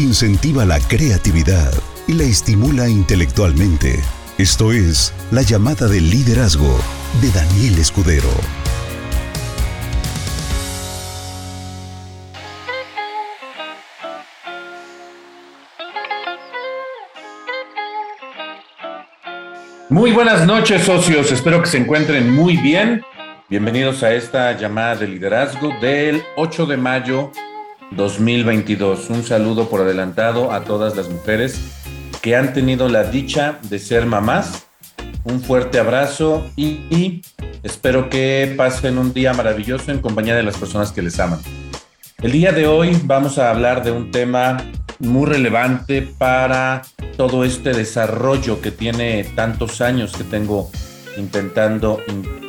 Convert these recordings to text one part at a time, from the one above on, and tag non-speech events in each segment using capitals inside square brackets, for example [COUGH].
incentiva la creatividad y la estimula intelectualmente. Esto es La llamada del liderazgo de Daniel Escudero. Muy buenas noches, socios. Espero que se encuentren muy bien. Bienvenidos a esta llamada de liderazgo del 8 de mayo 2022. Un saludo por adelantado a todas las mujeres que han tenido la dicha de ser mamás. Un fuerte abrazo y, espero que pasen un día maravilloso en compañía de las personas que les aman. El día de hoy vamos a hablar de un tema muy relevante para todo este desarrollo que tiene tantos años que tengo intentando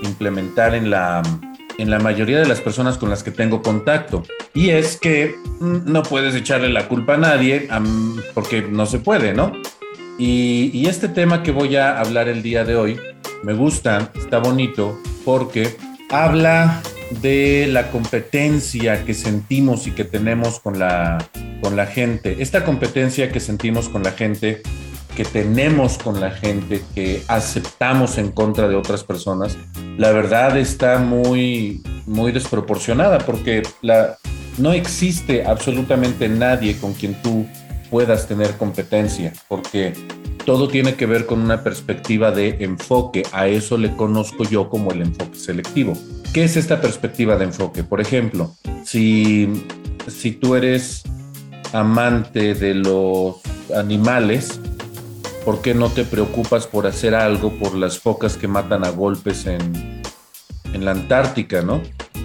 implementar en la, en la mayoría de las personas con las que tengo contacto. Y es que mm, no puedes echarle la culpa a nadie porque no se puede, ¿no? Y, este tema que voy a hablar el día de hoy me gusta, está bonito, porque habla de la competencia que sentimos y que tenemos con la, con la gente. Esta competencia que sentimos con la gente que tenemos con la gente, que aceptamos en contra de otras personas, la verdad está muy, muy desproporcionada porque la, no existe absolutamente nadie con quien tú puedas tener competencia, porque todo tiene que ver con una perspectiva de enfoque. A eso le conozco yo como el enfoque selectivo. ¿Qué es esta perspectiva de enfoque? Por ejemplo, si, si tú eres amante de los animales, ¿por qué no te preocupas por hacer algo por las focas que matan a golpes en, en la Antártica, no?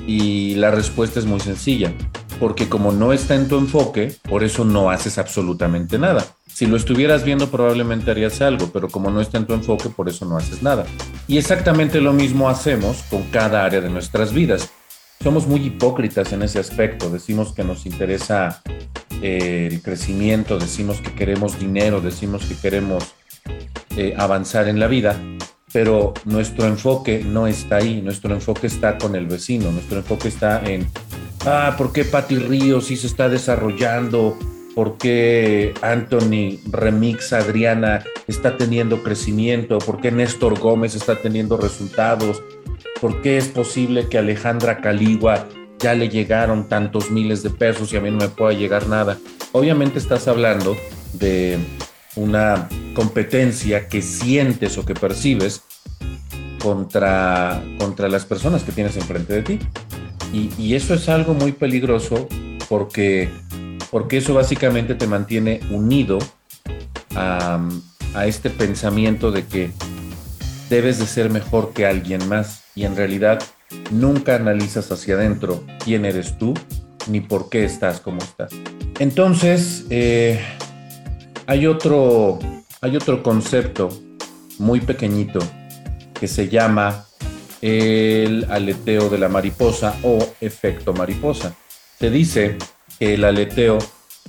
Y la respuesta es muy sencilla, porque como no está en tu enfoque, por eso no haces absolutamente nada. Si lo estuvieras viendo probablemente harías algo, pero como no está en tu enfoque, por eso no haces nada. Y exactamente lo mismo hacemos con cada área de nuestras vidas. Somos muy hipócritas en ese aspecto, decimos que nos interesa el crecimiento, decimos que queremos dinero, decimos que queremos eh, avanzar en la vida, pero nuestro enfoque no está ahí, nuestro enfoque está con el vecino, nuestro enfoque está en, ah, ¿por qué Patti Ríos sí se está desarrollando? ¿Por qué Anthony Remix Adriana está teniendo crecimiento? ¿Por qué Néstor Gómez está teniendo resultados? ¿Por qué es posible que Alejandra Caligua ya le llegaron tantos miles de pesos y a mí no me pueda llegar nada. Obviamente estás hablando de una competencia que sientes o que percibes contra, contra las personas que tienes enfrente de ti. Y, eso es algo muy peligroso porque, porque eso básicamente te mantiene unido a, a este pensamiento de que debes de ser mejor que alguien más y en realidad nunca analizas hacia adentro quién eres tú ni por qué estás como estás. Entonces, eh, hay, otro, hay otro concepto muy pequeñito que se llama el aleteo de la mariposa o efecto mariposa. Se dice que el aleteo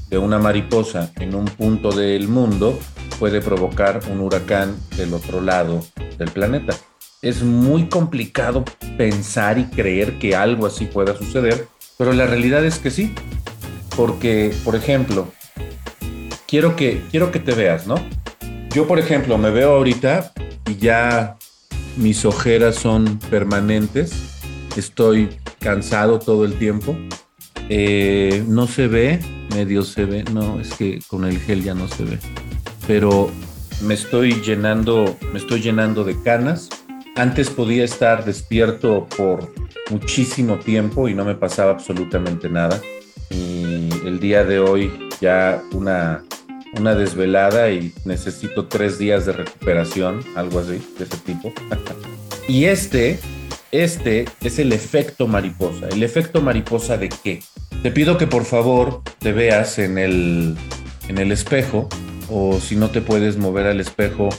de una mariposa en un punto del mundo puede provocar un huracán del otro lado del planeta es muy complicado pensar y creer que algo así pueda suceder, pero la realidad es que sí. Porque, por ejemplo, quiero que, quiero que te veas, ¿no? Yo, por ejemplo, me veo ahorita y ya mis ojeras son permanentes, estoy cansado todo el tiempo, eh, no se ve, medio se ve, no, es que con el gel ya no se ve, pero me estoy llenando, me estoy llenando de canas, antes podía estar despierto por muchísimo tiempo y no me pasaba absolutamente nada. Y el día de hoy ya una, una desvelada y necesito tres días de recuperación, algo así, de ese tipo. [LAUGHS] y este, este es el efecto mariposa. ¿El efecto mariposa de qué? Te pido que por favor te veas en el, en el espejo o si no te puedes mover al espejo,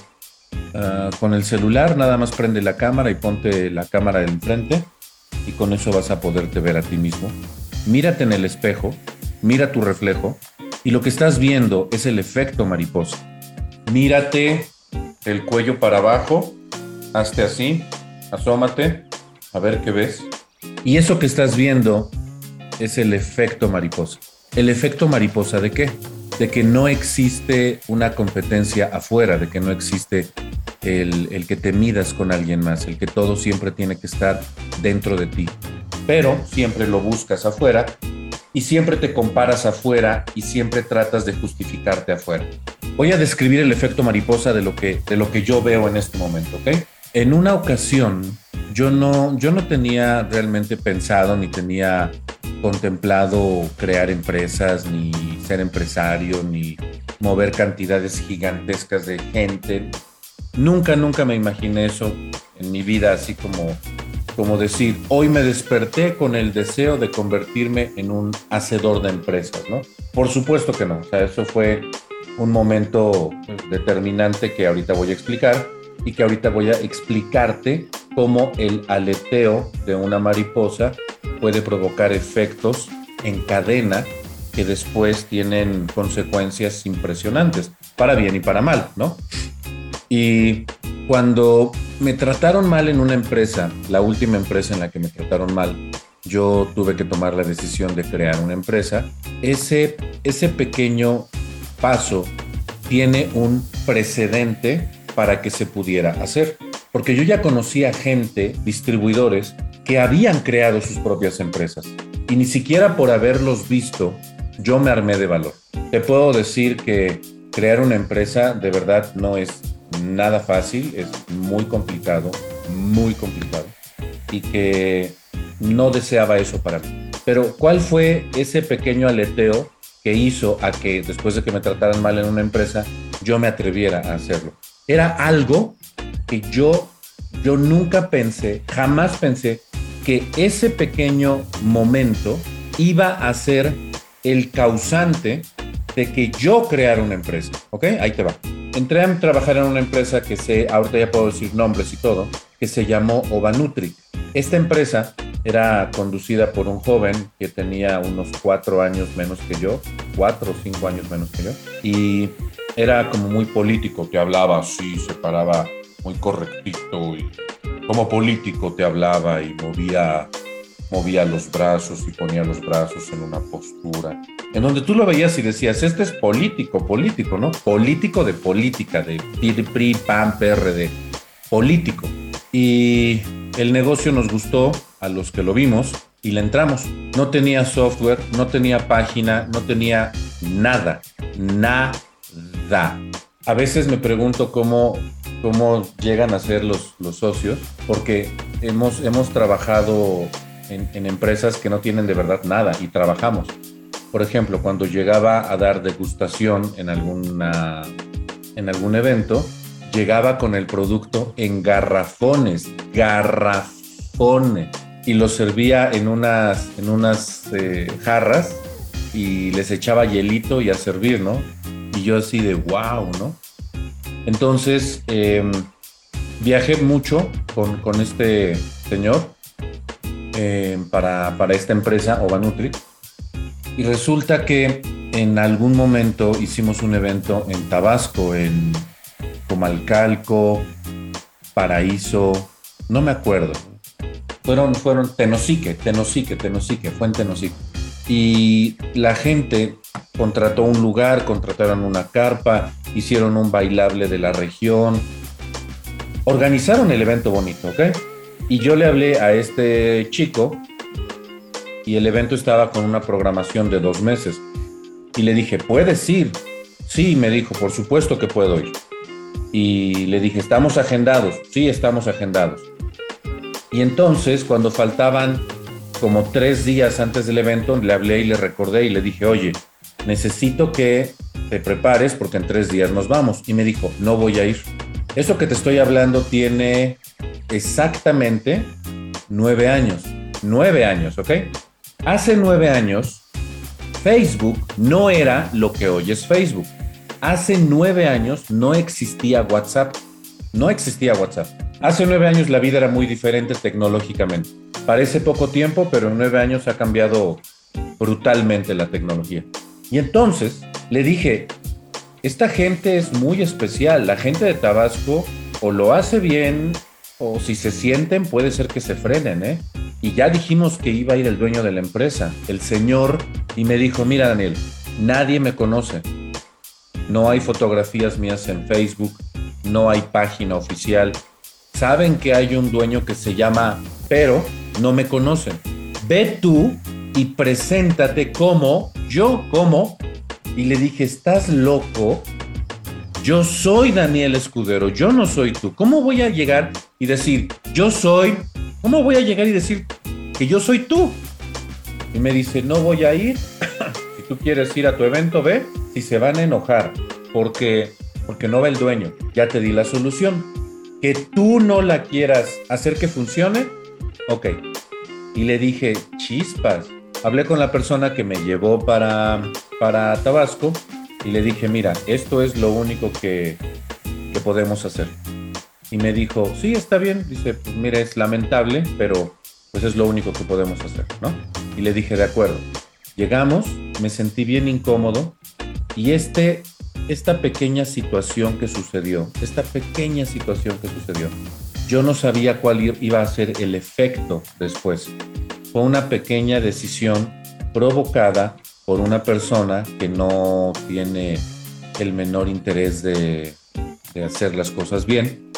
Ah, con el celular nada más prende la cámara y ponte la cámara enfrente y con eso vas a poderte ver a ti mismo. Mírate en el espejo, mira tu reflejo y lo que estás viendo es el efecto mariposa. Mírate el cuello para abajo, hazte así, asómate, a ver qué ves. Y eso que estás viendo es el efecto mariposa. ¿El efecto mariposa de qué? De que no existe una competencia afuera, de que no existe el, el, que te midas con alguien más, el que todo siempre tiene que estar dentro de ti. Pero siempre lo buscas afuera y siempre te comparas afuera y siempre tratas de justificarte afuera. Voy a describir el efecto mariposa de lo que, de lo que yo veo en este momento, ¿ok? En una ocasión, yo no, yo no tenía realmente pensado ni tenía contemplado crear empresas, ni ser empresario, ni mover cantidades gigantescas de gente. Nunca, nunca me imaginé eso en mi vida, así como, como decir, hoy me desperté con el deseo de convertirme en un hacedor de empresas, ¿no? Por supuesto que no, o sea, eso fue un momento determinante que ahorita voy a explicar y que ahorita voy a explicarte cómo el aleteo de una mariposa puede provocar efectos en cadena que después tienen consecuencias impresionantes, para bien y para mal, ¿no? Y cuando me trataron mal en una empresa, la última empresa en la que me trataron mal, yo tuve que tomar la decisión de crear una empresa, ese, ese pequeño paso tiene un precedente para que se pudiera hacer. Porque yo ya conocía gente, distribuidores, que habían creado sus propias empresas. Y ni siquiera por haberlos visto, yo me armé de valor. Te puedo decir que crear una empresa de verdad no es nada fácil, es muy complicado, muy complicado. Y que no deseaba eso para mí. Pero ¿cuál fue ese pequeño aleteo que hizo a que después de que me trataran mal en una empresa, yo me atreviera a hacerlo? Era algo que yo, yo nunca pensé, jamás pensé que ese pequeño momento iba a ser el causante de que yo creara una empresa. ¿Ok? Ahí te va. Entré a trabajar en una empresa que se, ahorita ya puedo decir nombres y todo, que se llamó Ovanutri. Esta empresa era conducida por un joven que tenía unos cuatro años menos que yo, cuatro o cinco años menos que yo, y era como muy político, que hablaba así, se paraba muy correctito y como político te hablaba y movía, movía los brazos y ponía los brazos en una postura, en donde tú lo veías y decías, este es político, político, ¿no? Político de política, de PRI, PAN, PRD, político. Y el negocio nos gustó a los que lo vimos y le entramos. No tenía software, no tenía página, no tenía nada, nada. A veces me pregunto cómo cómo llegan a ser los, los socios, porque hemos, hemos trabajado en, empresas que no tienen de verdad nada y trabajamos. Por ejemplo, cuando llegaba a dar degustación en, alguna, en algún evento, llegaba con el producto en garrafones, garrafones, y lo servía en unas, en unas eh, jarras y les echaba hielito y a servir, ¿no? Y yo así de wow, ¿no? Entonces, em, viajé mucho con, con, este señor em, para, para, esta empresa, Ovanutri, y resulta que en algún momento hicimos un evento en Tabasco, en Comalcalco, Paraíso, no me acuerdo. Fueron, fueron Tenosique, Tenosique, Tenosique, fue en Tenosique. Y la gente contrató un lugar, contrataron una carpa, hicieron un bailable de la región, organizaron el evento bonito, ¿ok? Y yo le hablé a este chico y el evento estaba con una programación de dos meses. Y le dije, ¿puedes ir? Sí, me dijo, por supuesto que puedo ir. Y le dije, ¿estamos agendados? Sí, estamos agendados. Y entonces, cuando faltaban como tres días antes del evento, le hablé y le recordé y le dije, oye, necesito que te prepares porque en tres días nos vamos. Y me dijo, no voy a ir. Eso que te estoy hablando tiene exactamente nueve años. Nueve años, ¿ok? Hace nueve años, Facebook no era lo que hoy es Facebook. Hace nueve años no existía WhatsApp. No existía WhatsApp. Hace nueve años la vida era muy diferente tecnológicamente. Parece poco tiempo, pero en nueve años ha cambiado brutalmente la tecnología. Y entonces le dije, esta gente es muy especial, la gente de Tabasco o lo hace bien o si se sienten puede ser que se frenen, ¿eh? Y ya dijimos que iba a ir el dueño de la empresa, el señor, y me dijo, mira Daniel, nadie me conoce, no hay fotografías mías en Facebook, no hay página oficial. Saben que hay un dueño que se llama, pero no me conocen. Ve tú y preséntate como yo, como. Y le dije, ¿estás loco? Yo soy Daniel Escudero, yo no soy tú. ¿Cómo voy a llegar y decir, yo soy? ¿Cómo voy a llegar y decir que yo soy tú? Y me dice, no voy a ir. [LAUGHS] si tú quieres ir a tu evento, ve. Si se van a enojar porque, porque no va el dueño, ya te di la solución. Que tú no la quieras hacer que funcione, ok. Y le dije, chispas. Hablé con la persona que me llevó para, para Tabasco y le dije, mira, esto es lo único que, que podemos hacer. Y me dijo, sí, está bien. Dice, pues mira, es lamentable, pero pues es lo único que podemos hacer, ¿no? Y le dije, de acuerdo. Llegamos, me sentí bien incómodo y este, esta pequeña situación que sucedió, esta pequeña situación que sucedió, yo no sabía cuál iba a ser el efecto después. Fue una pequeña decisión provocada por una persona que no tiene el menor interés de, de hacer las cosas bien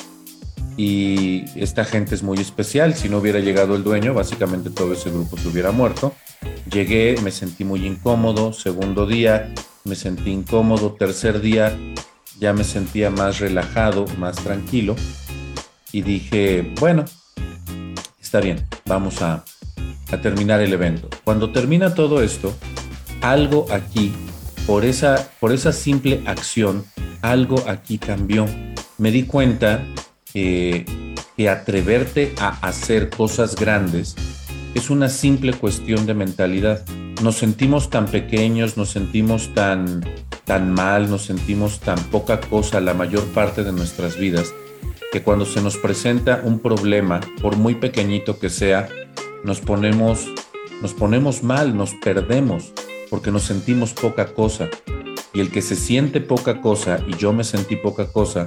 y esta gente es muy especial. Si no hubiera llegado el dueño, básicamente todo ese grupo se hubiera muerto. Llegué, me sentí muy incómodo. Segundo día, me sentí incómodo. Tercer día, ya me sentía más relajado, más tranquilo. Y dije, bueno, está bien, vamos a, a terminar el evento. Cuando termina todo esto, algo aquí, por esa, por esa simple acción, algo aquí cambió. Me di cuenta que atreverte a hacer cosas grandes es una simple cuestión de mentalidad. Nos sentimos tan pequeños, nos sentimos tan, tan mal, nos sentimos tan poca cosa la mayor parte de nuestras vidas, que cuando se nos presenta un problema, por muy pequeñito que sea, nos ponemos, nos ponemos mal, nos perdemos, porque nos sentimos poca cosa. Y el que se siente poca cosa, y yo me sentí poca cosa,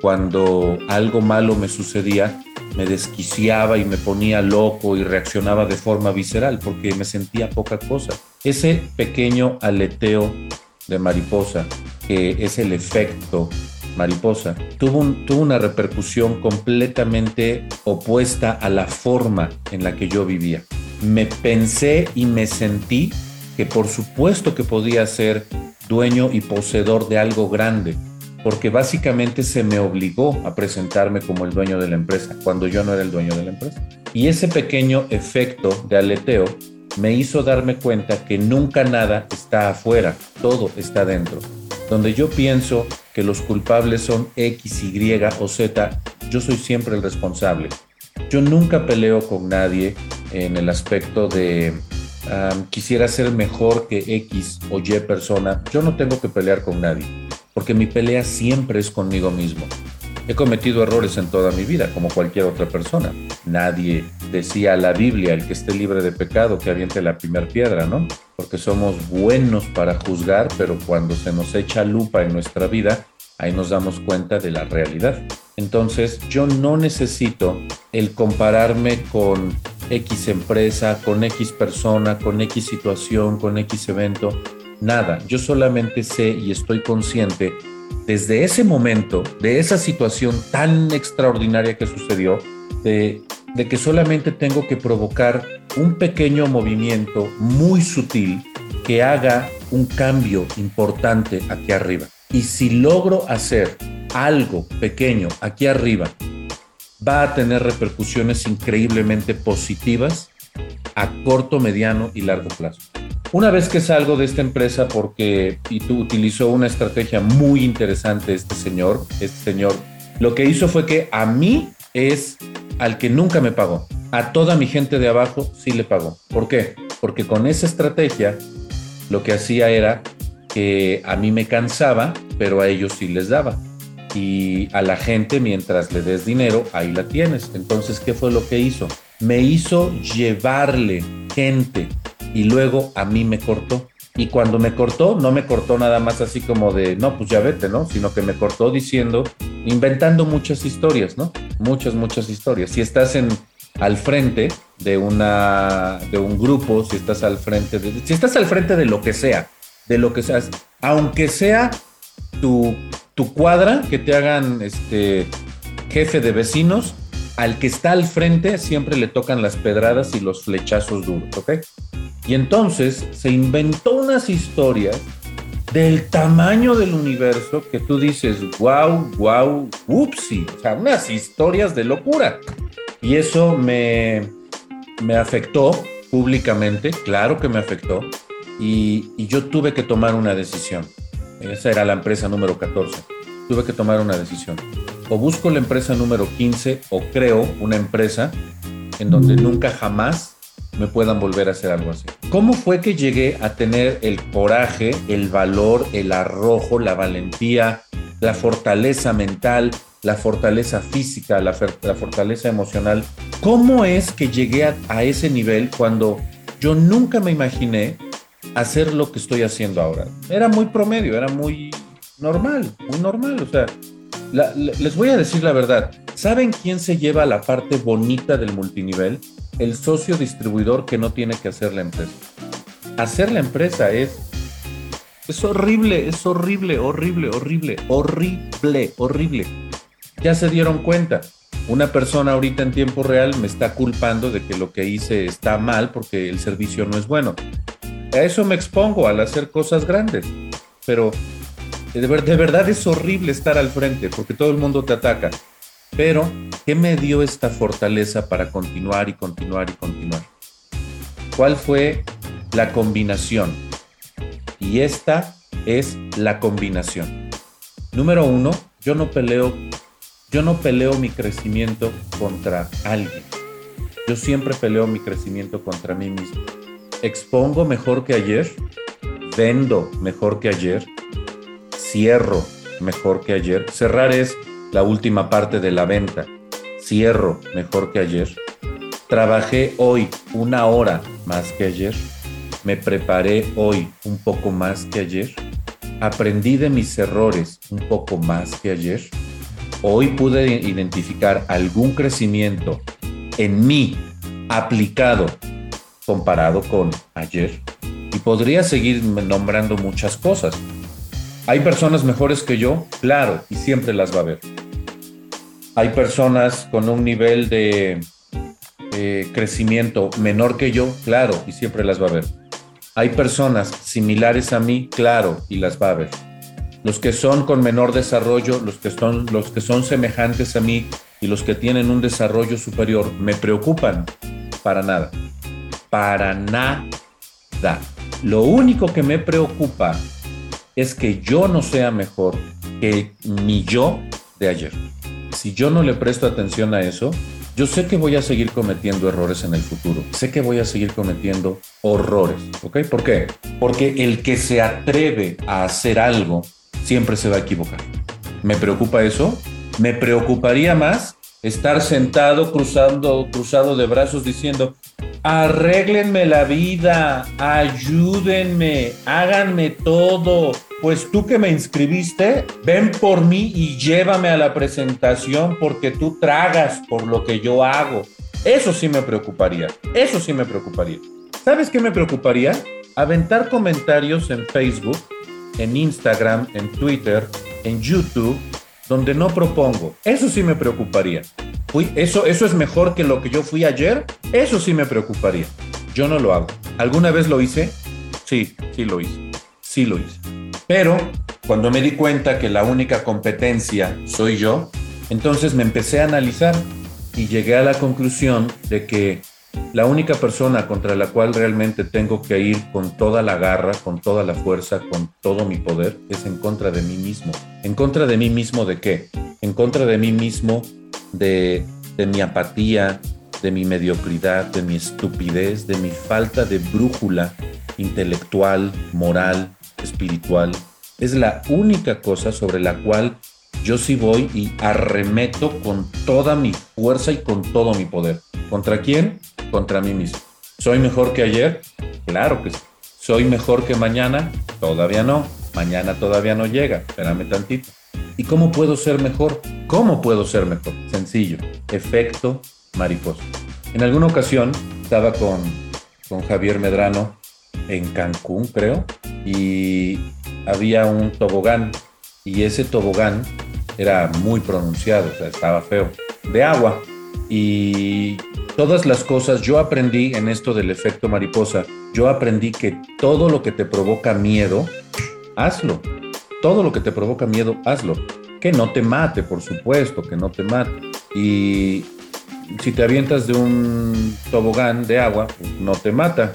cuando algo malo me sucedía, me desquiciaba y me ponía loco y reaccionaba de forma visceral porque me sentía poca cosa. Ese pequeño aleteo de mariposa, que es el efecto mariposa, tuvo, tuvo una repercusión completamente opuesta a la forma en la que yo vivía. Me pensé y me sentí que por supuesto que podía ser dueño y poseedor de algo grande, porque básicamente se me obligó a presentarme como el dueño de la empresa, cuando yo no era el dueño de la empresa. Y ese pequeño efecto de aleteo me hizo darme cuenta que nunca nada está afuera, todo está dentro. Donde yo pienso que los culpables son X, Y o Z, yo soy siempre el responsable. Yo nunca peleo con nadie en el aspecto de quisiera ser mejor que X o Y persona. Yo no tengo que pelear con nadie porque mi pelea siempre es conmigo mismo. He cometido errores en toda mi vida, como cualquier otra persona. Nadie decía la Biblia, el que esté libre de pecado, que aviente la primera piedra, ¿no? Porque somos buenos para juzgar, pero cuando se nos echa lupa en nuestra vida, ahí nos damos cuenta de la realidad. Entonces, yo no necesito el compararme con X empresa, con X persona, con X situación, con X evento nada. Yo solamente sé y estoy consciente desde ese momento, de esa situación tan extraordinaria que sucedió, de, que solamente tengo que provocar un pequeño movimiento muy sutil que haga un cambio importante aquí arriba. Y si logro hacer algo pequeño aquí arriba, va a tener repercusiones increíblemente positivas a corto, mediano y largo plazo. Una vez que salgo de esta empresa, porque y tú utilizó una estrategia muy interesante este señor, este señor, lo que hizo fue que a mí es al que nunca me pagó. A toda mi gente de abajo sí le pagó. ¿Por qué? Porque con esa estrategia lo que hacía era que a mí me cansaba, pero a ellos sí les daba. Y a la gente, mientras le des dinero, ahí la tienes. Entonces, ¿qué fue lo que hizo? Me hizo llevarle gente y luego a mí me cortó. Y cuando me cortó, no me cortó nada más así como de, no, pues ya vete, ¿no? Sino que me cortó diciendo, inventando muchas historias, ¿no? Muchas, muchas historias. Si estás en, al frente de, una, de un grupo, si estás al frente de, si estás al frente de lo que sea, de lo que sea, aunque sea tu, tu cuadra, que te hagan este jefe de vecinos, al que está al frente siempre le tocan las pedradas y los flechazos duros, ¿ok? Y entonces se inventó unas historias del tamaño del universo que tú dices, wow, wow, upsi, o sea, unas historias de locura. Y eso me, me afectó públicamente, claro que me afectó, y, y yo tuve que tomar una decisión. Esa era la empresa número 14. Tuve que tomar una decisión. O busco la empresa número 15 o creo una empresa en donde nunca jamás me puedan volver a hacer algo así. ¿Cómo fue que llegué a tener el coraje, el valor, el arrojo, la valentía, la fortaleza mental, la fortaleza física, la, fortaleza emocional? ¿Cómo es que llegué a, a ese nivel cuando yo nunca me imaginé hacer lo que estoy haciendo ahora? Era muy promedio, era muy normal, muy normal. O sea, les voy a decir la verdad. ¿Saben quién se lleva la parte bonita del multinivel? El socio distribuidor que no tiene que hacer la empresa. Hacer la empresa es es horrible, es horrible, horrible, horrible, horrible, horrible. Ya se dieron cuenta. Una persona ahorita en tiempo real me está culpando de que lo que hice está mal porque el servicio no es bueno. A eso me expongo al hacer cosas grandes. Pero de, verdad es horrible estar al frente porque todo el mundo te ataca. Pero, ¿qué me dio esta fortaleza para continuar y continuar y continuar? ¿Cuál fue la combinación? Y esta es la combinación. Número uno, yo no peleo, yo no peleo mi crecimiento contra alguien. Yo siempre peleo mi crecimiento contra mí mismo. Expongo mejor que ayer, vendo mejor que ayer, cierro mejor que ayer. Cerrar es la última parte de la venta. Cierro mejor que ayer. Trabajé hoy una hora más que ayer. Me preparé hoy un poco más que ayer. Aprendí de mis errores un poco más que ayer. Hoy pude identificar algún crecimiento en mí aplicado comparado con ayer. Y podría seguir nombrando muchas cosas. ¿Hay personas mejores que yo? Claro, y siempre las va a haber. Hay personas con un nivel de crecimiento menor que yo, claro, y siempre las va a haber. Hay personas similares a mí, claro, y las va a haber. Los que son con menor desarrollo, los que son, los que son semejantes a mí y los que tienen un desarrollo superior, me preocupan para nada. Para nada. Lo único que me preocupa es que yo no sea mejor que mi yo de ayer. Si yo no le presto atención a eso, yo sé que voy a seguir cometiendo errores en el futuro. Sé que voy a seguir cometiendo horrores. ¿Ok? ¿Por qué? Porque el que se atreve a hacer algo siempre se va a equivocar. ¿Me preocupa eso? Me preocuparía más estar sentado cruzando, cruzado de brazos diciendo, arréglenme la vida, ayúdenme, háganme todo. Pues tú que me inscribiste, ven por mí y llévame a la presentación porque tú tragas por lo que yo hago. Eso sí me preocuparía, eso sí me preocuparía. ¿Sabes qué me preocuparía? Aventar comentarios en Facebook, en Instagram, en Twitter, en YouTube, donde no propongo. Eso sí me preocuparía eso, eso es mejor que lo que yo fui ayer, eso sí me preocuparía. Yo no lo hago. ¿Alguna vez lo hice? Sí, sí lo hice. Sí lo hice. Pero cuando me di cuenta que la única competencia soy yo, entonces me empecé a analizar y llegué a la conclusión de que la única persona contra la cual realmente tengo que ir con toda la garra, con toda la fuerza, con todo mi poder, es en contra de mí mismo. ¿En contra de mí mismo de qué? En contra de mí mismo de, mi apatía, de mi mediocridad, de mi estupidez, de mi falta de brújula intelectual, moral, espiritual. Es la única cosa sobre la cual yo sí voy y arremeto con toda mi fuerza y con todo mi poder. ¿Contra quién? Contra mí mismo. ¿Soy mejor que ayer? Claro que sí. ¿Soy mejor que mañana? Todavía no. Mañana todavía no llega. Espérame tantito. ¿Y cómo puedo ser mejor? ¿Cómo puedo ser mejor? Sencillo, efecto mariposa. En alguna ocasión estaba con, con Javier Medrano en Cancún, creo, y había un tobogán y ese tobogán era muy pronunciado, o sea, estaba feo, de agua. Y todas las cosas, yo aprendí en esto del efecto mariposa, yo aprendí que todo lo que te provoca miedo, hazlo. Todo lo que te provoca miedo, hazlo. Que no te mate, por supuesto, que no te mate. Y si te avientas de un tobogán de agua, pues no te mata.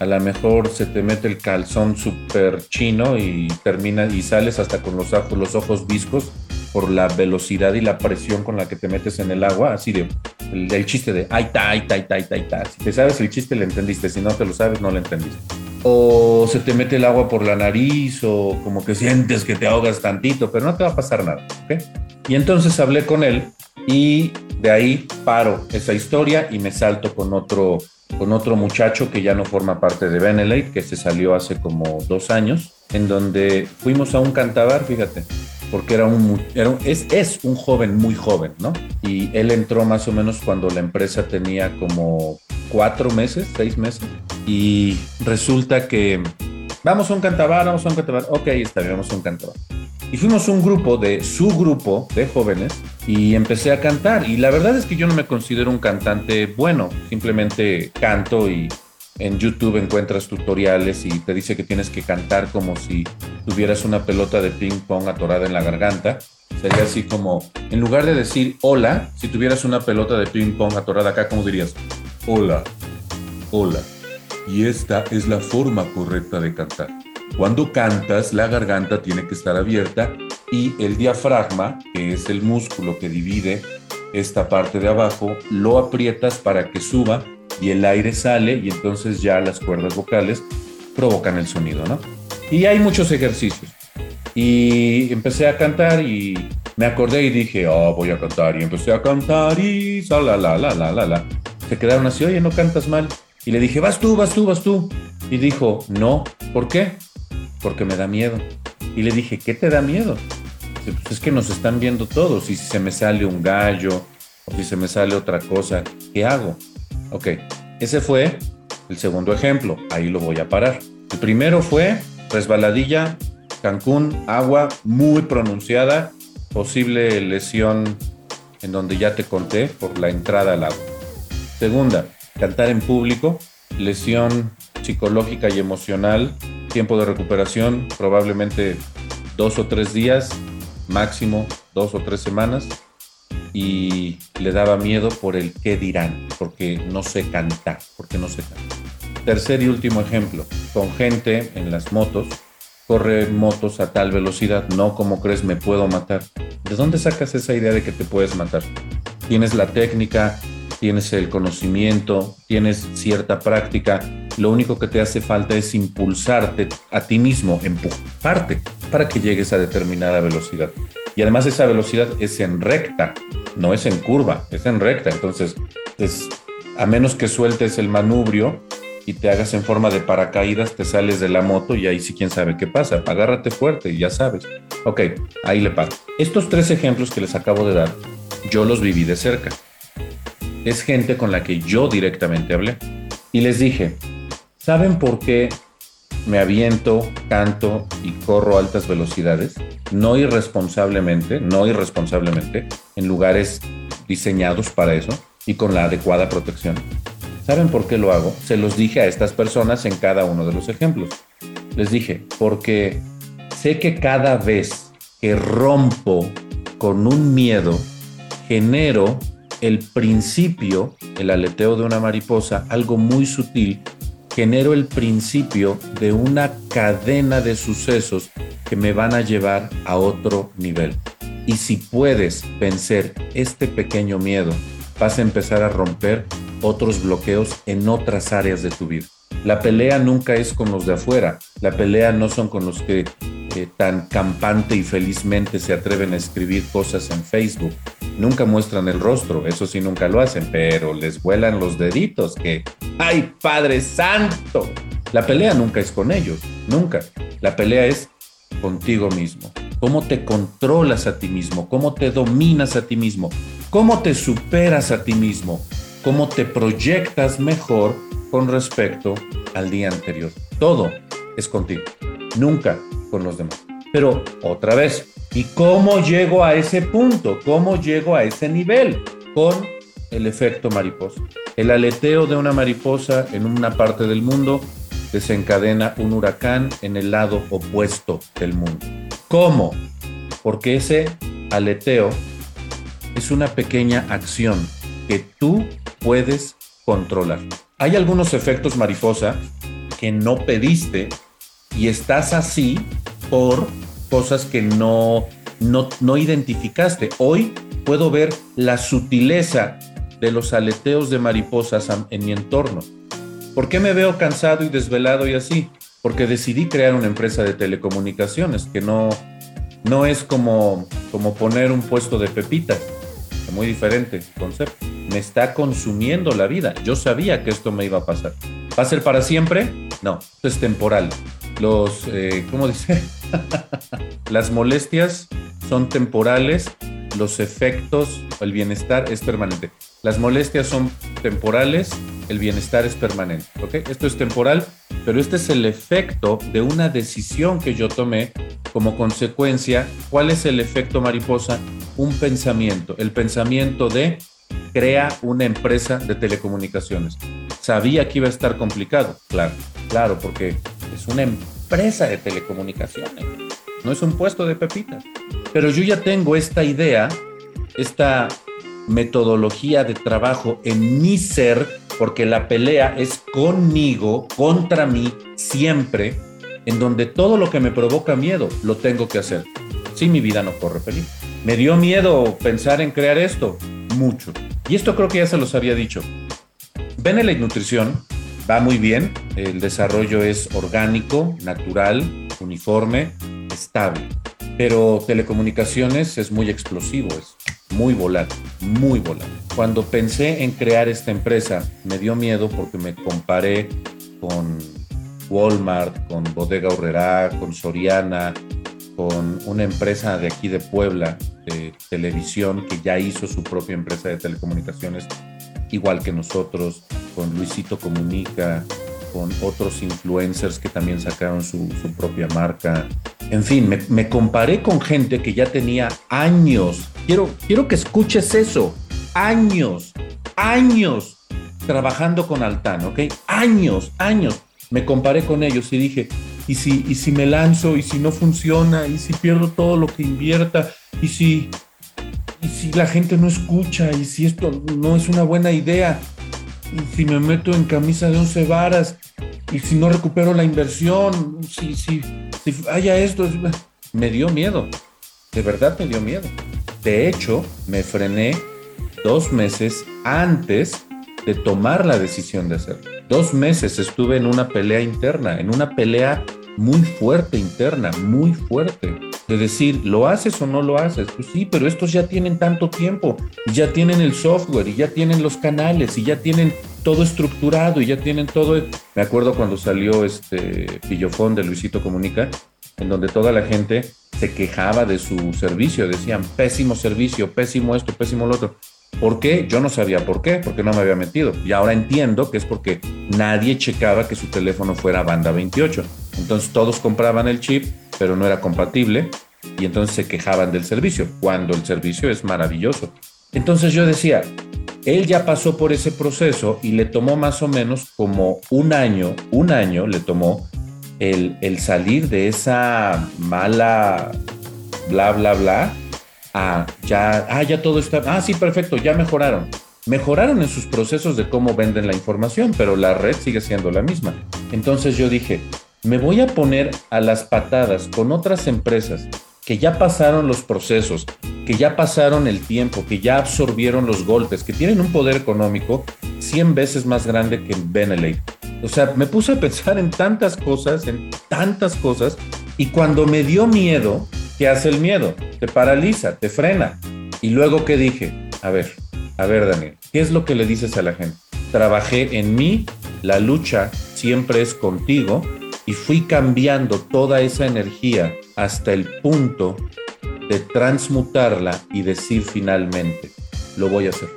A lo mejor se te mete el calzón súper chino y termina y sales hasta con los ojos, los ojos viscos por la velocidad y la presión con la que te metes en el agua, así de el, chiste de ay ta, ay ta, ay ta, ay ta, Si te sabes el chiste, lo entendiste. Si no te lo sabes, no lo entendiste. O se te mete el agua por la nariz, o como que sientes que te ahogas tantito, pero no te va a pasar nada. Y entonces hablé con él y de ahí paro esa historia y me salto con otro, con otro muchacho que ya no forma parte de Benelate, que se salió hace como dos años, en donde fuimos a un cantabar, fíjate, porque era un, era es, un joven muy joven, ¿no? Y él entró más o menos cuando la empresa tenía como cuatro meses, seis meses, y resulta que vamos a un cantabar, vamos a un cantabar, ok, está vamos a un cantabar. Y fuimos un grupo de su grupo de jóvenes y empecé a cantar. Y la verdad es que yo no me considero un cantante bueno, simplemente canto y en YouTube encuentras tutoriales y te dice que tienes que cantar como si tuvieras una pelota de ping pong atorada en la garganta. Sería así como, en lugar de decir hola, si tuvieras una pelota de ping pong atorada acá, ¿cómo dirías? Hola, hola. Y esta es la forma correcta de cantar. Cuando cantas, la garganta tiene que estar abierta y el diafragma, que es el músculo que divide esta parte de abajo, lo aprietas para que suba y el aire sale y entonces ya las cuerdas vocales provocan el sonido, ¿no? Y hay muchos ejercicios. Y empecé a cantar y me acordé y dije, oh, voy a cantar. Y empecé a cantar y la, la, la, la, la, la. Se quedaron así, oye, no cantas mal. Y le dije, vas tú, vas tú, vas tú. Y dijo, no, ¿por qué? Porque me da miedo. Y le dije, ¿qué te da miedo? Pues es que nos están viendo todos. Y si se me sale un gallo, o si se me sale otra cosa, ¿qué hago? Ok, ese fue el segundo ejemplo, ahí lo voy a parar. El primero fue resbaladilla, Cancún, agua muy pronunciada, posible lesión en donde ya te conté por la entrada al agua. Segunda, cantar en público, lesión psicológica y emocional, tiempo de recuperación probablemente dos o tres días, máximo dos o tres semanas y le daba miedo por el qué dirán, porque no sé cantar, porque no sé cantar. Tercer y último ejemplo, con gente en las motos, corre motos a tal velocidad, no como crees me puedo matar. ¿De dónde sacas esa idea de que te puedes matar? Tienes la técnica, tienes el conocimiento, tienes cierta práctica, lo único que te hace falta es impulsarte a ti mismo, empujarte para que llegues a determinada velocidad. Y además esa velocidad es en recta, no es en curva, es en recta. Entonces, es, a menos que sueltes el manubrio y te hagas en forma de paracaídas, te sales de la moto y ahí sí quién sabe qué pasa. Agárrate fuerte y ya sabes. Ok, ahí le paro. Estos tres ejemplos que les acabo de dar, yo los viví de cerca. Es gente con la que yo directamente hablé. Y les dije, ¿saben por qué me aviento, canto y corro a altas velocidades, no irresponsablemente, no irresponsablemente, en lugares diseñados para eso y con la adecuada protección. ¿Saben por qué lo hago? Se los dije a estas personas en cada uno de los ejemplos. Les dije, porque sé que cada vez que rompo con un miedo, genero el principio, el aleteo de una mariposa, algo muy sutil genero el principio de una cadena de sucesos que me van a llevar a otro nivel. Y si puedes vencer este pequeño miedo, vas a empezar a romper otros bloqueos en otras áreas de tu vida. La pelea nunca es con los de afuera, la pelea no son con los que eh, tan campante y felizmente se atreven a escribir cosas en Facebook. Nunca muestran el rostro, eso sí nunca lo hacen, pero les vuelan los deditos que, ¡ay, Padre Santo! La pelea nunca es con ellos, nunca. La pelea es contigo mismo. ¿Cómo te controlas a ti mismo? ¿Cómo te dominas a ti mismo? ¿Cómo te superas a ti mismo? ¿Cómo te proyectas mejor con respecto al día anterior? Todo es contigo, nunca con los demás. Pero otra vez, ¿y cómo llego a ese punto? ¿Cómo llego a ese nivel? Con el efecto mariposa. El aleteo de una mariposa en una parte del mundo desencadena un huracán en el lado opuesto del mundo. ¿Cómo? Porque ese aleteo es una pequeña acción que tú puedes controlar. Hay algunos efectos mariposa que no pediste y estás así por cosas que no, no, no identificaste. Hoy puedo ver la sutileza de los aleteos de mariposas en mi entorno. ¿Por qué me veo cansado y desvelado y así? Porque decidí crear una empresa de telecomunicaciones que no, no es como, como poner un puesto de pepitas. Es muy diferente concepto. Me está consumiendo la vida. Yo sabía que esto me iba a pasar. ¿Va a ser para siempre? No, es temporal. Los, eh, ¿cómo dice? [LAUGHS] Las molestias son temporales, los efectos, el bienestar es permanente. Las molestias son temporales, el bienestar es permanente. ¿ok? Esto es temporal, pero este es el efecto de una decisión que yo tomé como consecuencia. ¿Cuál es el efecto mariposa? Un pensamiento. El pensamiento de crea una empresa de telecomunicaciones. Sabía que iba a estar complicado, claro, claro, porque es una empresa de telecomunicaciones, no es un puesto de pepitas. Pero yo ya tengo esta idea, esta metodología de trabajo en mi ser, porque la pelea es conmigo, contra mí, siempre, en donde todo lo que me provoca miedo lo tengo que hacer. Si mi vida no corre peligro. Me dio miedo pensar en crear esto, mucho. Y esto creo que ya se los había dicho. Benelite Nutrición va muy bien, el desarrollo es orgánico, natural, uniforme, estable. Pero telecomunicaciones es muy explosivo, es muy volátil, muy volátil. Cuando pensé en crear esta empresa, me dio miedo porque me comparé con Walmart, con Bodega Horrera, con Soriana, con una empresa de aquí de Puebla, de televisión, que ya hizo su propia empresa de telecomunicaciones, igual que nosotros, con Luisito Comunica, con otros influencers que también sacaron su, propia marca. En fin, me, comparé con gente que ya tenía años. Quiero, quiero que escuches eso. Años, años trabajando con Altán, ¿ok? Años, años. Me comparé con ellos y dije, ¿y si, y si me lanzo? ¿Y si no funciona? ¿Y si pierdo todo lo que invierta? ¿Y si, y si la gente no escucha? ¿Y si esto no es una buena idea? ¿Y si me meto en camisa de once varas? ¿Y si no recupero la inversión? Si, si, si haya esto, me dio miedo. De verdad me dio miedo. De hecho, me frené dos meses antes de tomar la decisión de hacerlo. Dos meses estuve en una pelea interna, en una pelea muy fuerte interna, muy fuerte. De decir, ¿lo haces o no lo haces? Pues sí, pero estos ya tienen tanto tiempo, ya tienen el software, y ya tienen los canales, y ya tienen todo estructurado, y ya tienen todo. Me acuerdo cuando salió este Pillofón de Luisito Comunica, en donde toda la gente se quejaba de su servicio, decían, pésimo servicio, pésimo esto, pésimo lo otro. ¿Por qué? Yo no sabía por qué, porque no me había metido. Y ahora entiendo que es porque nadie checaba que su teléfono fuera banda 28. Entonces todos compraban el chip, pero no era compatible y entonces se quejaban del servicio, cuando el servicio es maravilloso. Entonces yo decía, él ya pasó por ese proceso y le tomó más o menos como un año, un año le tomó el, salir de esa mala bla, bla, bla, a ya, ah, ya todo está, ah, sí, perfecto, ya mejoraron. Mejoraron en sus procesos de cómo venden la información, pero la red sigue siendo la misma. Entonces yo dije, me voy a poner a las patadas con otras empresas que ya pasaron los procesos, que ya pasaron el tiempo, que ya absorbieron los golpes, que tienen un poder económico 100 veces más grande que Benelete. O sea, me puse a pensar en tantas cosas, en tantas cosas, y cuando me dio miedo, ¿qué hace el miedo? Te paraliza, te frena. Y luego que dije, a ver, a ver Daniel, ¿qué es lo que le dices a la gente? Trabajé en mí, la lucha siempre es contigo, y fui cambiando toda esa energía hasta el punto de transmutarla y decir finalmente, lo voy a hacer.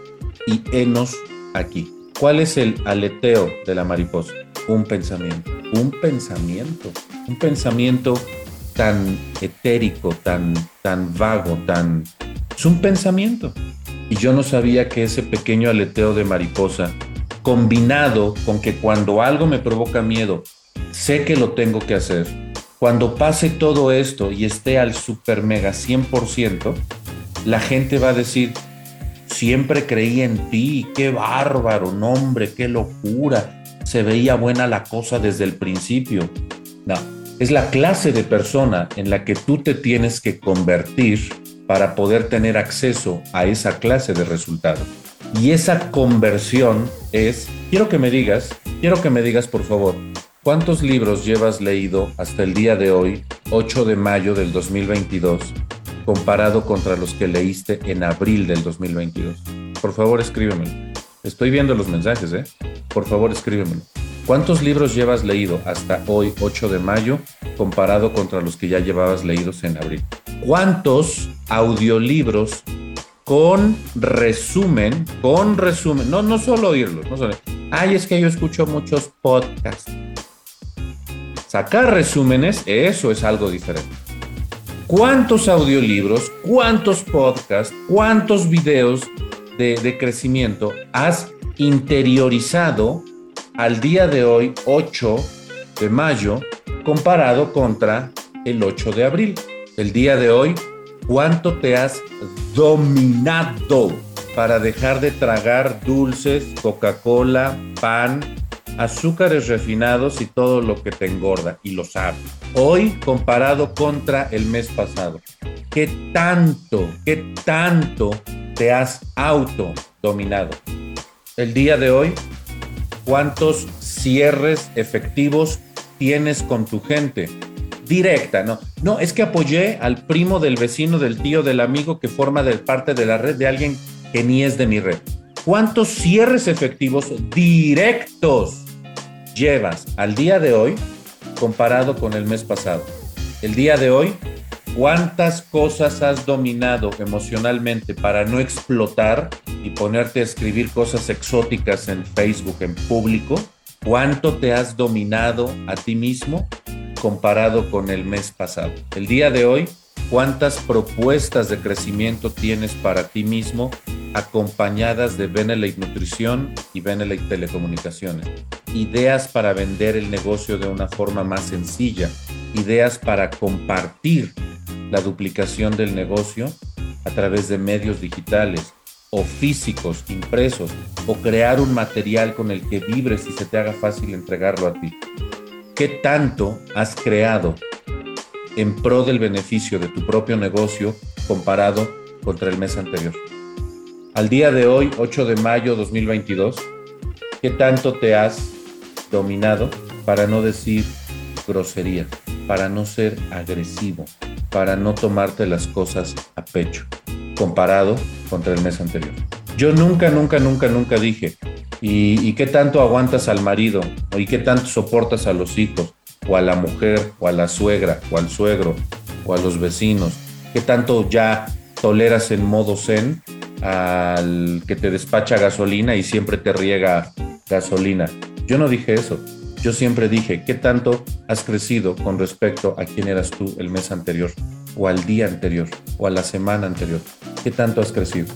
Y enos aquí. ¿Cuál es el aleteo de la mariposa? Un pensamiento, un pensamiento, un pensamiento tan etérico, tan, tan vago, tan... Es un pensamiento. Y yo no sabía que ese pequeño aleteo de mariposa, combinado con que cuando algo me provoca miedo, sé que lo tengo que hacer, cuando pase todo esto y esté al super mega 100%, la gente va a decir, siempre creí en ti, qué bárbaro, nombre, qué locura, se veía buena la cosa desde el principio. No, es la clase de persona en la que tú te tienes que convertir para poder tener acceso a esa clase de resultados. Y esa conversión es, quiero que me digas, quiero que me digas por favor, ¿cuántos libros llevas leído hasta el día de hoy, 8 de mayo del 2022, comparado contra los que leíste en abril del 2022? Por favor, escríbemelo. Estoy viendo los mensajes, ¿eh? Por favor, escríbemelo. ¿Cuántos libros llevas leído hasta hoy, 8 de mayo, comparado contra los que ya llevabas leídos en abril? ¿Cuántos audiolibros con resumen, con resumen, no, no solo oírlos, no solo, ay, es que yo escucho muchos podcasts. Sacar resúmenes, eso es algo diferente. ¿Cuántos audiolibros, cuántos podcasts, cuántos videos de, crecimiento has interiorizado al día de hoy, 8 de mayo, comparado contra el 8 de abril. El día de hoy, ¿cuánto te has dominado para dejar de tragar dulces, Coca-Cola, pan, azúcares refinados y todo lo que te engorda? Y lo sabes. Hoy, comparado contra el mes pasado, ¿qué tanto, qué tanto te has autodominado? El día de hoy, cuántos cierres efectivos tienes con tu gente. Directa, no. No, es que apoyé al primo del vecino, del tío, del amigo que forma parte de la red de alguien que ni es de mi red. ¿Cuántos cierres efectivos directos llevas al día de hoy comparado con el mes pasado? El día de hoy, ¿cuántas cosas has dominado emocionalmente para no explotar y ponerte a escribir cosas exóticas en Facebook en público, ¿cuánto te has dominado a ti mismo comparado con el mes pasado? El día de hoy, ¿cuántas propuestas de crecimiento tienes para ti mismo acompañadas de Benelite Nutrición y Benelite Telecomunicaciones? Ideas para vender el negocio de una forma más sencilla, ideas para compartir la duplicación del negocio a través de medios digitales, o físicos, impresos, o crear un material con el que vibres y se te haga fácil entregarlo a ti. ¿Qué tanto has creado en pro del beneficio de tu propio negocio comparado contra el mes anterior? Al día de hoy, 8 de mayo 2022, ¿qué tanto te has dominado para no decir grosería, para no ser agresivo, para no tomarte las cosas a pecho? comparado contra el mes anterior. Yo nunca, nunca, nunca, nunca dije, ¿y, qué tanto aguantas al marido? ¿Y qué tanto soportas a los hijos? O a la mujer, o a la suegra, o al suegro, o a los vecinos. ¿Qué tanto ya toleras en modo zen al que te despacha gasolina y siempre te riega gasolina? Yo no dije eso. Yo siempre dije, ¿qué tanto has crecido con respecto a quién eras tú el mes anterior? o al día anterior o a la semana anterior? ¿Qué tanto has crecido?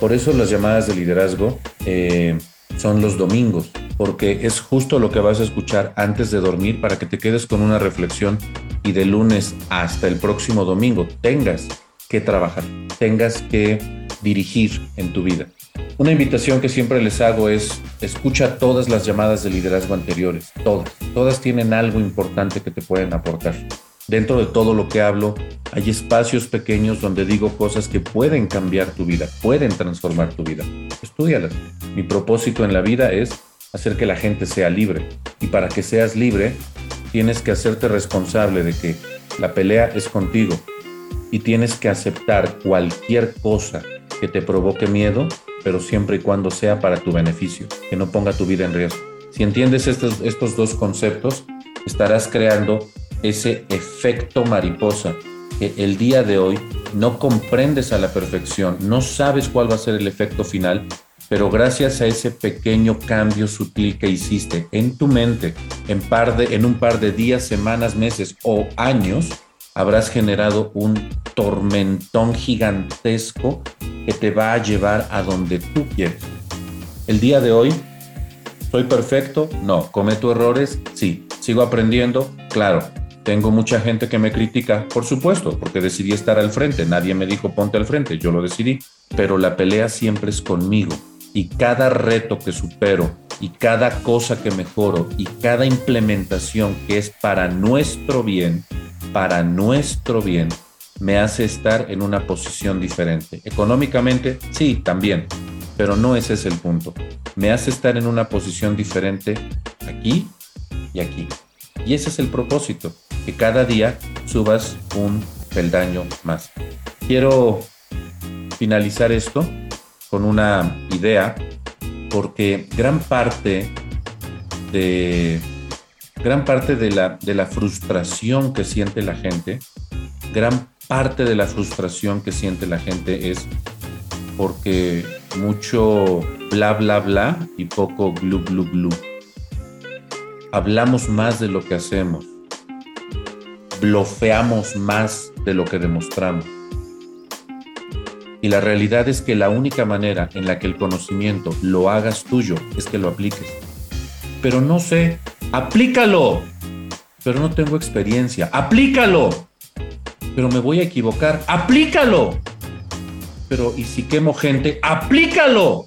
Por eso las llamadas de liderazgo eh, son los domingos, porque es justo lo que vas a escuchar antes de dormir para que te quedes con una reflexión y de lunes hasta el próximo domingo tengas que trabajar, tengas que dirigir en tu vida. Una invitación que siempre les hago es escucha todas las llamadas de liderazgo anteriores, todas, todas tienen algo importante que te pueden aportar. Dentro de todo lo que hablo, hay espacios pequeños donde digo cosas que pueden cambiar tu vida, pueden transformar tu vida. Estudialas. Mi propósito en la vida es hacer que la gente sea libre. Y para que seas libre, tienes que hacerte responsable de que la pelea es contigo y tienes que aceptar cualquier cosa que te provoque miedo, pero siempre y cuando sea para tu beneficio, que no ponga tu vida en riesgo. Si entiendes estos, estos dos conceptos, estarás creando ese efecto mariposa que el día de hoy no comprendes a la perfección, no sabes cuál va a ser el efecto final, pero gracias a ese pequeño cambio sutil que hiciste en tu mente en, un par de días, semanas, meses o años, habrás generado un tormentón gigantesco que te va a llevar a donde tú quieres. El día de hoy, ¿soy perfecto? No. ¿Cometo errores? Sí. ¿Sigo aprendiendo? Claro. Tengo mucha gente que me critica, por supuesto, porque decidí estar al frente. Nadie me dijo ponte al frente, yo lo decidí. Pero la pelea siempre es conmigo. Y cada reto que supero, y cada cosa que mejoro, y cada implementación que es para nuestro bien, para nuestro bien, me hace estar en una posición diferente. Económicamente, sí, también, pero no ese es el punto. Me hace estar en una posición diferente aquí y aquí. Y ese es el propósito, que cada día subas un peldaño más. Quiero finalizar esto con una idea, porque gran parte de gran parte de la, de la frustración que siente la gente, gran parte de la frustración que siente la gente es porque mucho bla bla bla y poco glu glu glu. Hablamos más de lo que hacemos. Blofeamos más de lo que demostramos. Y la realidad es que la única manera en la que el conocimiento lo hagas tuyo es que lo apliques. Pero no sé, aplícalo. Pero no tengo experiencia, aplícalo pero me voy a equivocar. ¡Aplícalo! Pero ¿y si quemo gente? ¡Aplícalo!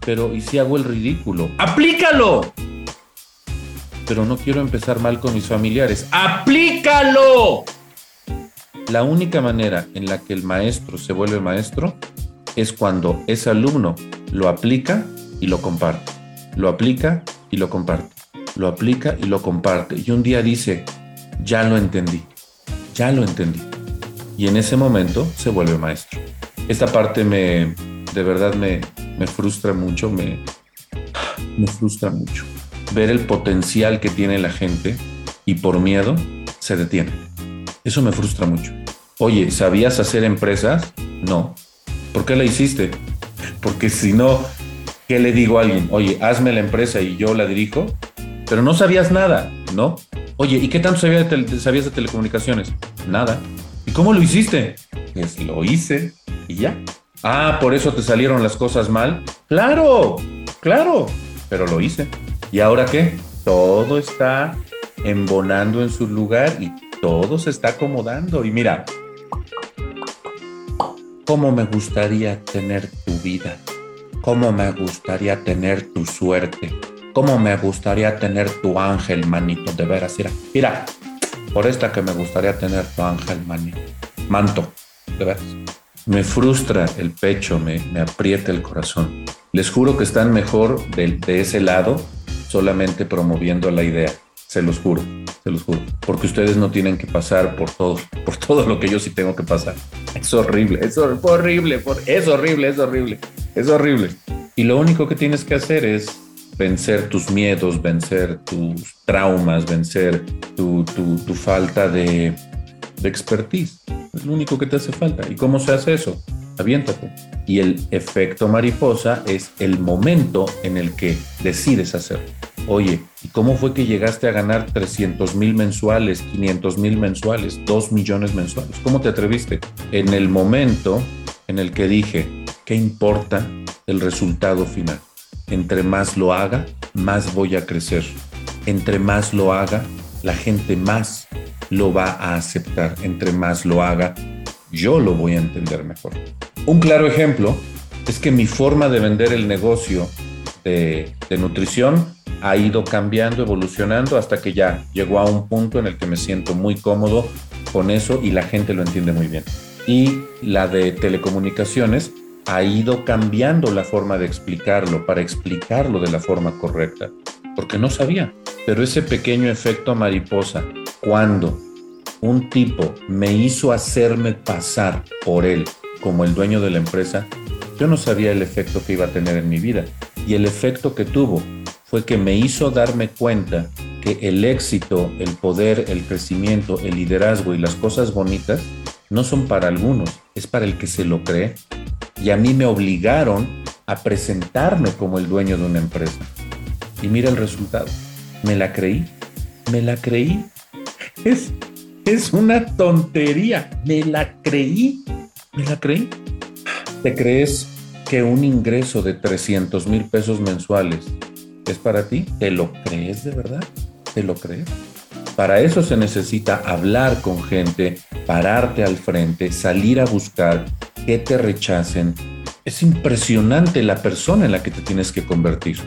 Pero ¿y si hago el ridículo? ¡Aplícalo! Pero no quiero empezar mal con mis familiares. ¡Aplícalo! La única manera en la que el maestro se vuelve maestro es cuando ese alumno lo aplica y lo comparte. Lo aplica y lo comparte. Lo aplica y lo comparte. Y un día dice, ya lo entendí ya lo entendí. Y en ese momento se vuelve maestro. Esta parte me, de verdad me, me frustra mucho, me, me frustra mucho. Ver el potencial que tiene la gente y por miedo se detiene. Eso me frustra mucho. Oye, ¿sabías hacer empresas? No. ¿Por qué la hiciste? Porque si no, ¿qué le digo a alguien? Oye, hazme la empresa y yo la dirijo. Pero no sabías nada, ¿no? Oye, ¿y qué tanto sabías de, telecomunicaciones? Nada. ¿Y cómo lo hiciste? Pues lo hice y ya. Ah, por eso te salieron las cosas mal. Claro, claro, pero lo hice. ¿Y ahora qué? Todo está embonando en su lugar y todo se está acomodando. Y mira, ¿cómo me gustaría tener tu vida? ¿Cómo me gustaría tener tu suerte? ¿Cómo me gustaría tener tu ángel, manito? De veras, mira, mira, por esta que me gustaría tener tu ángel, manito. Manto, de veras. Me frustra el pecho, me, aprieta el corazón. Les juro que están mejor de ese lado solamente promoviendo la idea. Se los juro, se los juro. Porque ustedes no tienen que pasar por todo, por todo lo que yo sí tengo que pasar. Es horrible, es horrible, es horrible, es horrible, es horrible. Y lo único que tienes que hacer es vencer tus miedos, vencer tus traumas, vencer tu, falta de, de expertise. Es lo único que te hace falta. ¿Y cómo se hace eso? Aviéntate. Y el efecto mariposa es el momento en el que decides hacerlo. Oye, ¿y cómo fue que llegaste a ganar 300 mil mensuales, 500 mil mensuales, 2 millones mensuales? ¿Cómo te atreviste? En el momento en el que dije, ¿qué importa el resultado final? Entre más lo haga, más voy a crecer. Entre más lo haga, la gente más lo va a aceptar. Entre más lo haga, yo lo voy a entender mejor. Un claro ejemplo es que mi forma de vender el negocio de, nutrición ha ido cambiando, evolucionando hasta que ya llegó a un punto en el que me siento muy cómodo con eso y la gente lo entiende muy bien. Y la de telecomunicaciones ha ido cambiando la forma de explicarlo para explicarlo de la forma correcta, porque no sabía. Pero ese pequeño efecto mariposa, cuando un tipo me hizo hacerme pasar por él como el dueño de la empresa, yo no sabía el efecto que iba a tener en mi vida. Y el efecto que tuvo fue que me hizo darme cuenta que el éxito, el poder, el crecimiento, el liderazgo y las cosas bonitas no son para algunos, es para el que se lo cree y a mí me obligaron a presentarme como el dueño de una empresa. Y mira el resultado. Me la creí, me la creí. [LAUGHS] Es, Es una tontería. Me la creí. Me la creí. ¿Te crees que un ingreso de 300 mil pesos mensuales es para ti? ¿Te lo crees de verdad? ¿Te lo crees? Para eso se necesita hablar con gente, pararte al frente, salir a buscar, que te rechacen. Es impresionante la persona en la que te tienes que convertir.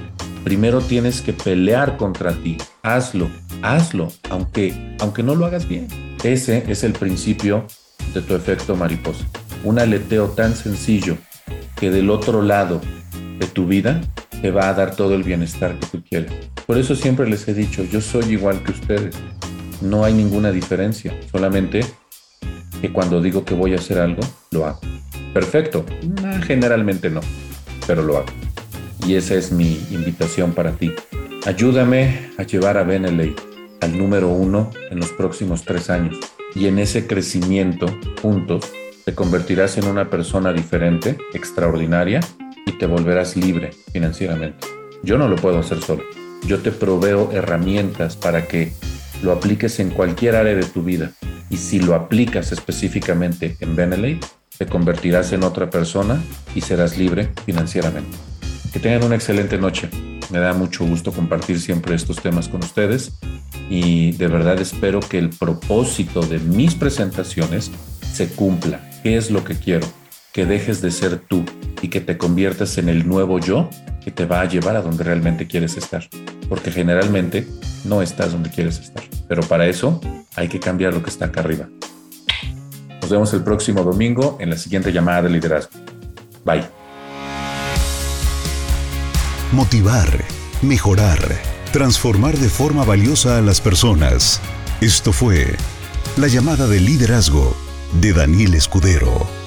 Primero tienes que pelear contra ti. Hazlo, hazlo, aunque, aunque no lo hagas bien. Ese es el principio de tu efecto mariposa. Un aleteo tan sencillo que del otro lado de tu vida te va a dar todo el bienestar que tú quieres. Por eso siempre les he dicho, yo soy igual que ustedes. No hay ninguna diferencia, solamente que cuando digo que voy a hacer algo, lo hago. Perfecto, generalmente no, pero lo hago. Y esa es mi invitación para ti. Ayúdame a llevar a Beneley al número uno en los próximos tres años. Y en ese crecimiento, juntos, te convertirás en una persona diferente, extraordinaria, y te volverás libre financieramente. Yo no lo puedo hacer solo. Yo te proveo herramientas para que lo apliques en cualquier área de tu vida. Y si lo aplicas específicamente en Beneley, te convertirás en otra persona y serás libre financieramente. Que tengan una excelente noche. Me da mucho gusto compartir siempre estos temas con ustedes y de verdad espero que el propósito de mis presentaciones se cumpla. ¿Qué es lo que quiero? Que dejes de ser tú y que te conviertas en el nuevo yo que te va a llevar a donde realmente quieres estar. Porque generalmente no estás donde quieres estar. Pero para eso hay que cambiar lo que está acá arriba. Nos vemos el próximo domingo en la siguiente llamada de liderazgo. Bye. Motivar, mejorar, transformar de forma valiosa a las personas. Esto fue la llamada de liderazgo de Daniel Escudero.